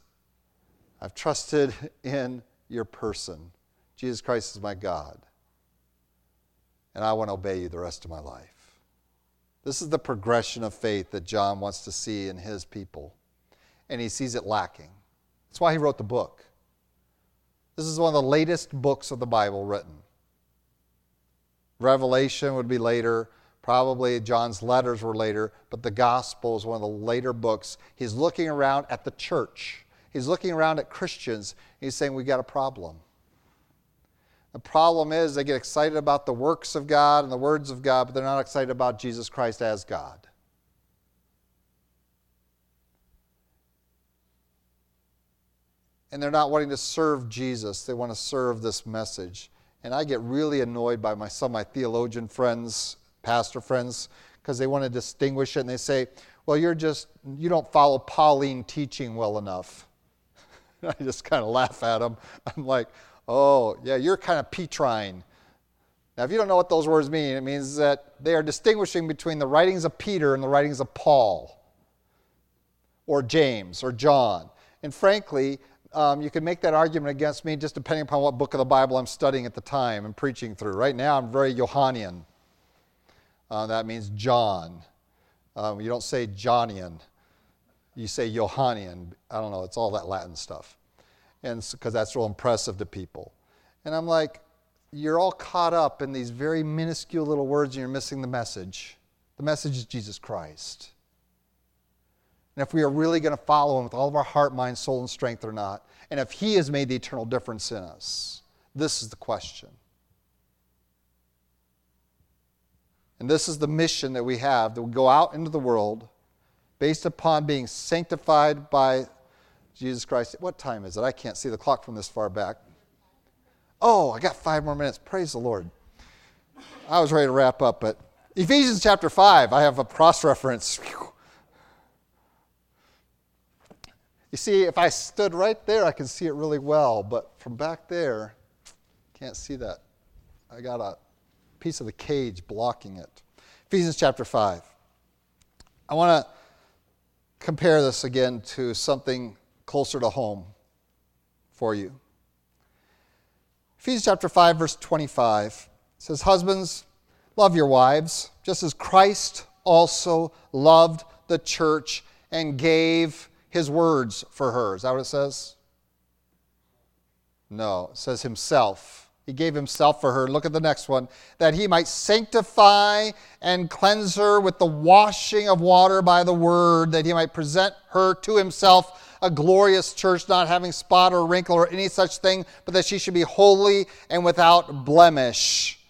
I've trusted in your person. Jesus Christ is my God. And I want to obey you the rest of my life. This is the progression of faith that John wants to see in his people. And he sees it lacking. That's why he wrote the book. This is one of the latest books of the Bible written. Revelation would be later. Probably John's letters were later, but the gospel is one of the later books. He's looking around at the church He's looking around at Christians. He's saying, We've got a problem. The problem is they get excited about the works of God and the words of God, but they're not excited about Jesus Christ as God. And they're not wanting to serve Jesus, they want to serve this message. And I get really annoyed by my, some of my theologian friends, pastor friends, because they want to distinguish it and they say, well, you're just, you don't follow Pauline teaching well enough. I just kind of laugh at them. I'm like, oh, yeah, you're kind of Petrine. Now, if you don't know what those words mean, it means that they are distinguishing between the writings of Peter and the writings of Paul, or James, or John. And frankly, um, you can make that argument against me just depending upon what book of the Bible I'm studying at the time and preaching through. Right now, I'm very Johannian. Uh, that means John. Um, you don't say Johnian you say Johannian. I don't know, it's all that Latin stuff. And because that's real impressive to people. And I'm like, you're all caught up in these very minuscule little words and you're missing the message. The message is Jesus Christ. And if we are really going to follow him with all of our heart, mind, soul, and strength or not, and if he has made the eternal difference in us, this is the question. And this is the mission that we have that we go out into the world based upon being sanctified by Jesus Christ, what time is it? I can't see the clock from this far back. Oh, I got five more minutes. Praise the Lord. I was ready to wrap up, but Ephesians chapter 5, I have a cross reference. You see, if I stood right there, I can see it really well, but from back there, can't see that. I got a piece of the cage blocking it. Ephesians chapter 5. I want to compare this again to something closer to home for you. Ephesians chapter 5, verse 25 says, Husbands, love your wives, just as Christ also loved the church and gave his words for her. Is that what it says? No, it says himself. He gave himself for her. Look at the next one. That he might sanctify and cleanse her with the washing of water by the word, that he might present her to himself a glorious church, not having spot or wrinkle or any such thing, but that she should be holy and without blemish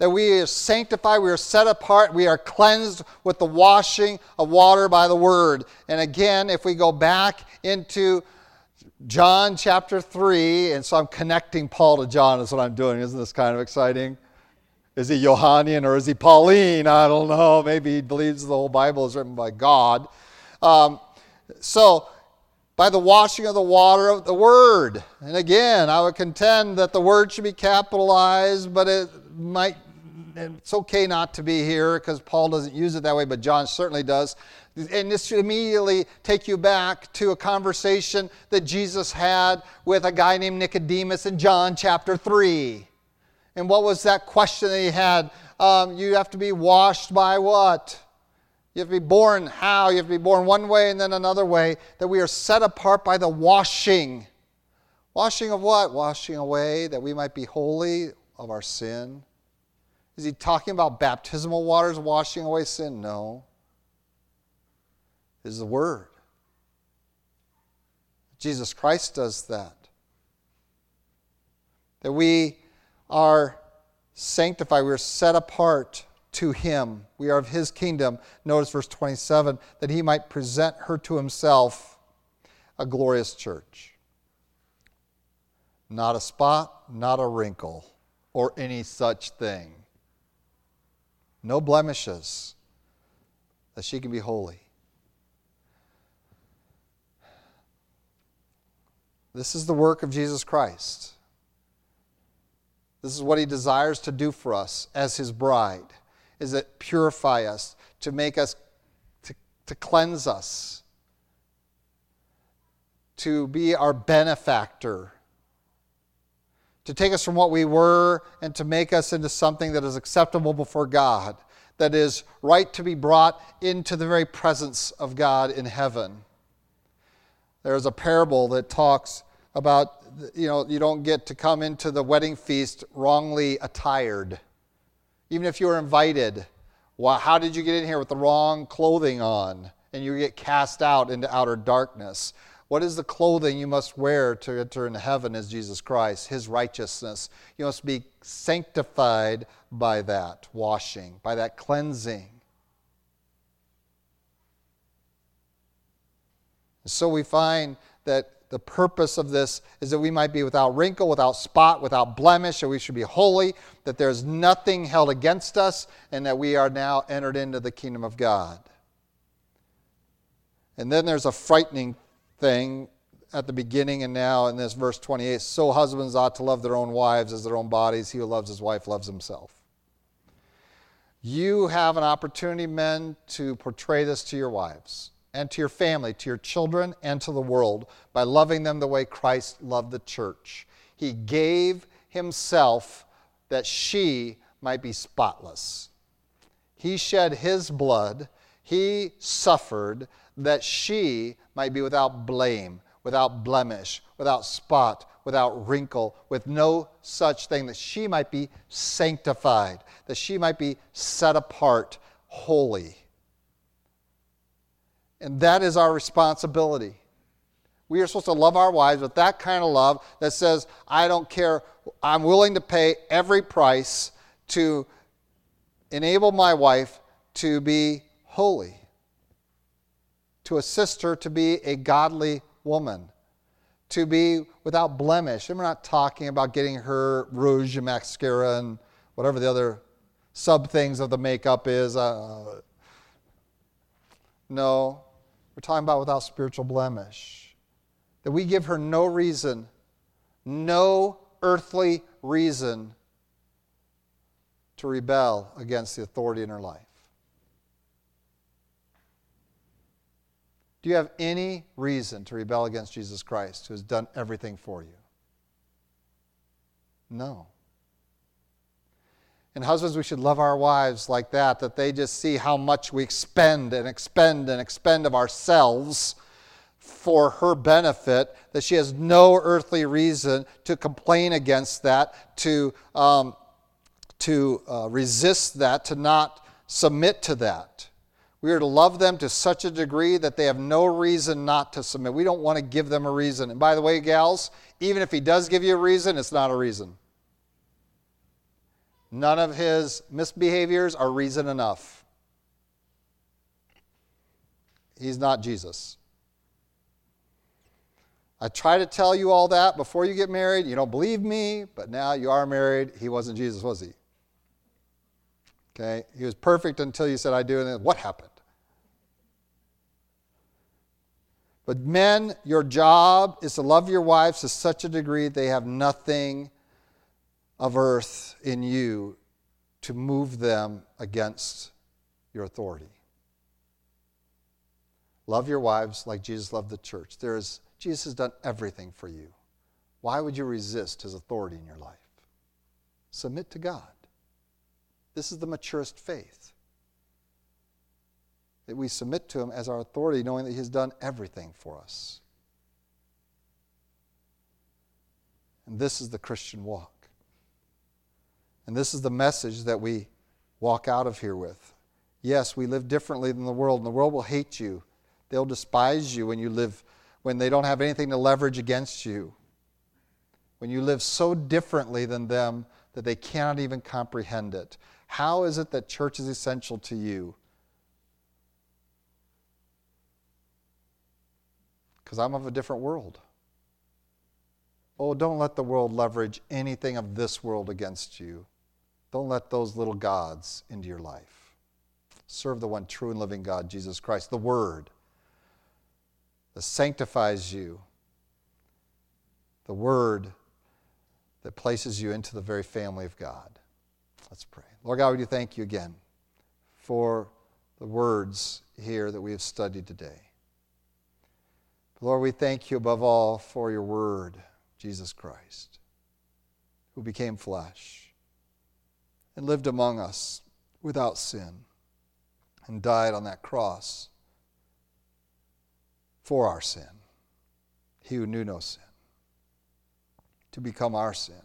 that we are sanctified, we are set apart, we are cleansed with the washing of water by the word. And again, if we go back into John chapter 3, and so I'm connecting Paul to John, is what I'm doing. Isn't this kind of exciting? Is he Johannian or is he Pauline? I don't know. Maybe he believes the whole Bible is written by God. Um, so, by the washing of the water of the Word. And again, I would contend that the Word should be capitalized, but it might it's okay not to be here because Paul doesn't use it that way, but John certainly does. And this should immediately take you back to a conversation that Jesus had with a guy named Nicodemus in John chapter 3. And what was that question that he had? Um, you have to be washed by what? You have to be born how? You have to be born one way and then another way. That we are set apart by the washing. Washing of what? Washing away that we might be holy of our sin. Is he talking about baptismal waters washing away sin? No. Is the Word. Jesus Christ does that. That we are sanctified, we are set apart to Him. We are of His kingdom. Notice verse 27 that He might present her to Himself a glorious church. Not a spot, not a wrinkle, or any such thing no blemishes, that she can be holy. This is the work of Jesus Christ. This is what he desires to do for us as his bride, is it purify us, to make us, to, to cleanse us, to be our benefactor to take us from what we were and to make us into something that is acceptable before God, that is right to be brought into the very presence of God in heaven. There's a parable that talks about, you know, you don't get to come into the wedding feast wrongly attired. Even if you were invited, well, how did you get in here with the wrong clothing on? And you get cast out into outer darkness. What is the clothing you must wear to enter into heaven is Jesus Christ, his righteousness? You must be sanctified by that washing, by that cleansing. So we find that the purpose of this is that we might be without wrinkle, without spot, without blemish, that we should be holy, that there's nothing held against us, and that we are now entered into the kingdom of God. And then there's a frightening thing at the beginning and now in this verse 28 so husbands ought to love their own wives as their own bodies. He who loves his wife loves himself. You have an opportunity, men, to portray this to your wives and to your family, to your children, and to the world by loving them the way Christ loved the church. He gave himself that she might be spotless. He shed his blood, he suffered that she might be without blame, without blemish, without spot, without wrinkle, with no such thing, that she might be sanctified, that she might be set apart, holy. And that is our responsibility. We are supposed to love our wives with that kind of love that says, I don't care, I'm willing to pay every price to enable my wife to be holy to assist her to be a godly woman, to be without blemish. And we're not talking about getting her rouge and mascara and whatever the other sub things of the makeup is. Uh, no, we're talking about without spiritual blemish. that we give her no reason, no earthly reason to rebel against the authority in her life. Do you have any reason to rebel against Jesus Christ who has done everything for you? No. And husbands, we should love our wives like that, that they just see how much we expend and expend and expend of ourselves for her benefit, that she has no earthly reason to complain against that, to, um, to uh, resist that, to not submit to that. We are to love them to such a degree that they have no reason not to submit. We don't want to give them a reason. And by the way, gals, even if he does give you a reason, it's not a reason. None of his misbehaviors are reason enough. He's not Jesus. I try to tell you all that before you get married. You don't believe me, but now you are married. He wasn't Jesus, was he? Okay? He was perfect until you said, I do, and then what happened? But men, your job is to love your wives to such a degree they have nothing of earth in you to move them against your authority. Love your wives like Jesus loved the church. There is, Jesus has done everything for you. Why would you resist his authority in your life? Submit to God. This is the maturest faith. That we submit to him as our authority, knowing that he has done everything for us. And this is the Christian walk. And this is the message that we walk out of here with. Yes, we live differently than the world, and the world will hate you. They'll despise you when you live when they don't have anything to leverage against you. When you live so differently than them that they cannot even comprehend it. How is it that church is essential to you? Because I'm of a different world. Oh, don't let the world leverage anything of this world against you. Don't let those little gods into your life. Serve the one true and living God, Jesus Christ, the Word that sanctifies you, the Word that places you into the very family of God. Let's pray. Lord God, we do thank you again for the words here that we have studied today. Lord, we thank you above all for your word, Jesus Christ, who became flesh and lived among us without sin and died on that cross for our sin. He who knew no sin, to become our sin,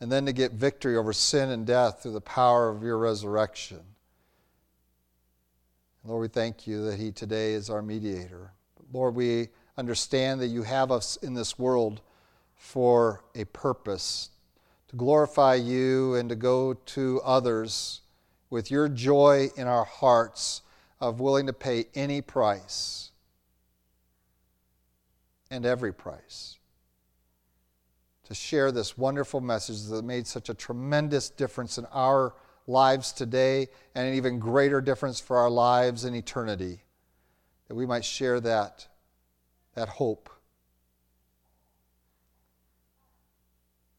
and then to get victory over sin and death through the power of your resurrection. Lord, we thank you that He today is our mediator. Lord, we understand that you have us in this world for a purpose to glorify you and to go to others with your joy in our hearts of willing to pay any price and every price. To share this wonderful message that made such a tremendous difference in our lives today and an even greater difference for our lives in eternity that we might share that that hope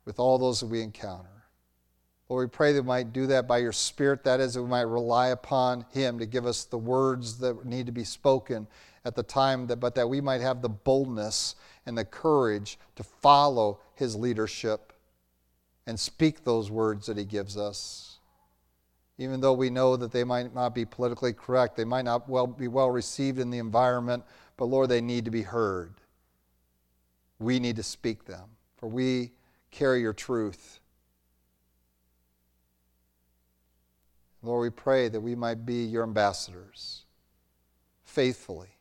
with all those that we encounter. Lord, we pray that we might do that by your Spirit. That is, that we might rely upon Him to give us the words that need to be spoken at the time, that, but that we might have the boldness and the courage to follow His leadership and speak those words that He gives us. Even though we know that they might not be politically correct, they might not well, be well received in the environment, but Lord, they need to be heard. We need to speak them, for we carry your truth. Lord, we pray that we might be your ambassadors faithfully,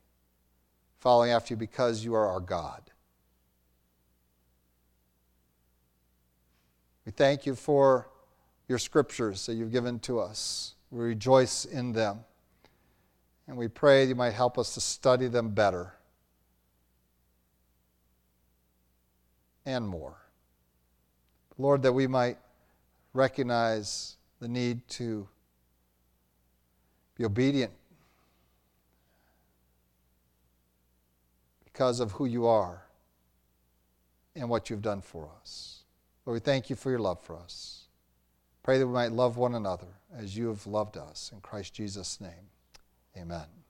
following after you because you are our God. We thank you for your scriptures that you've given to us. We rejoice in them. And we pray you might help us to study them better and more. Lord, that we might recognize the need to be obedient because of who you are. and what you've done for us. Lord, we thank you for your love for us. Pray that we might love one another as you have loved us. In Christ Jesus' name, amen.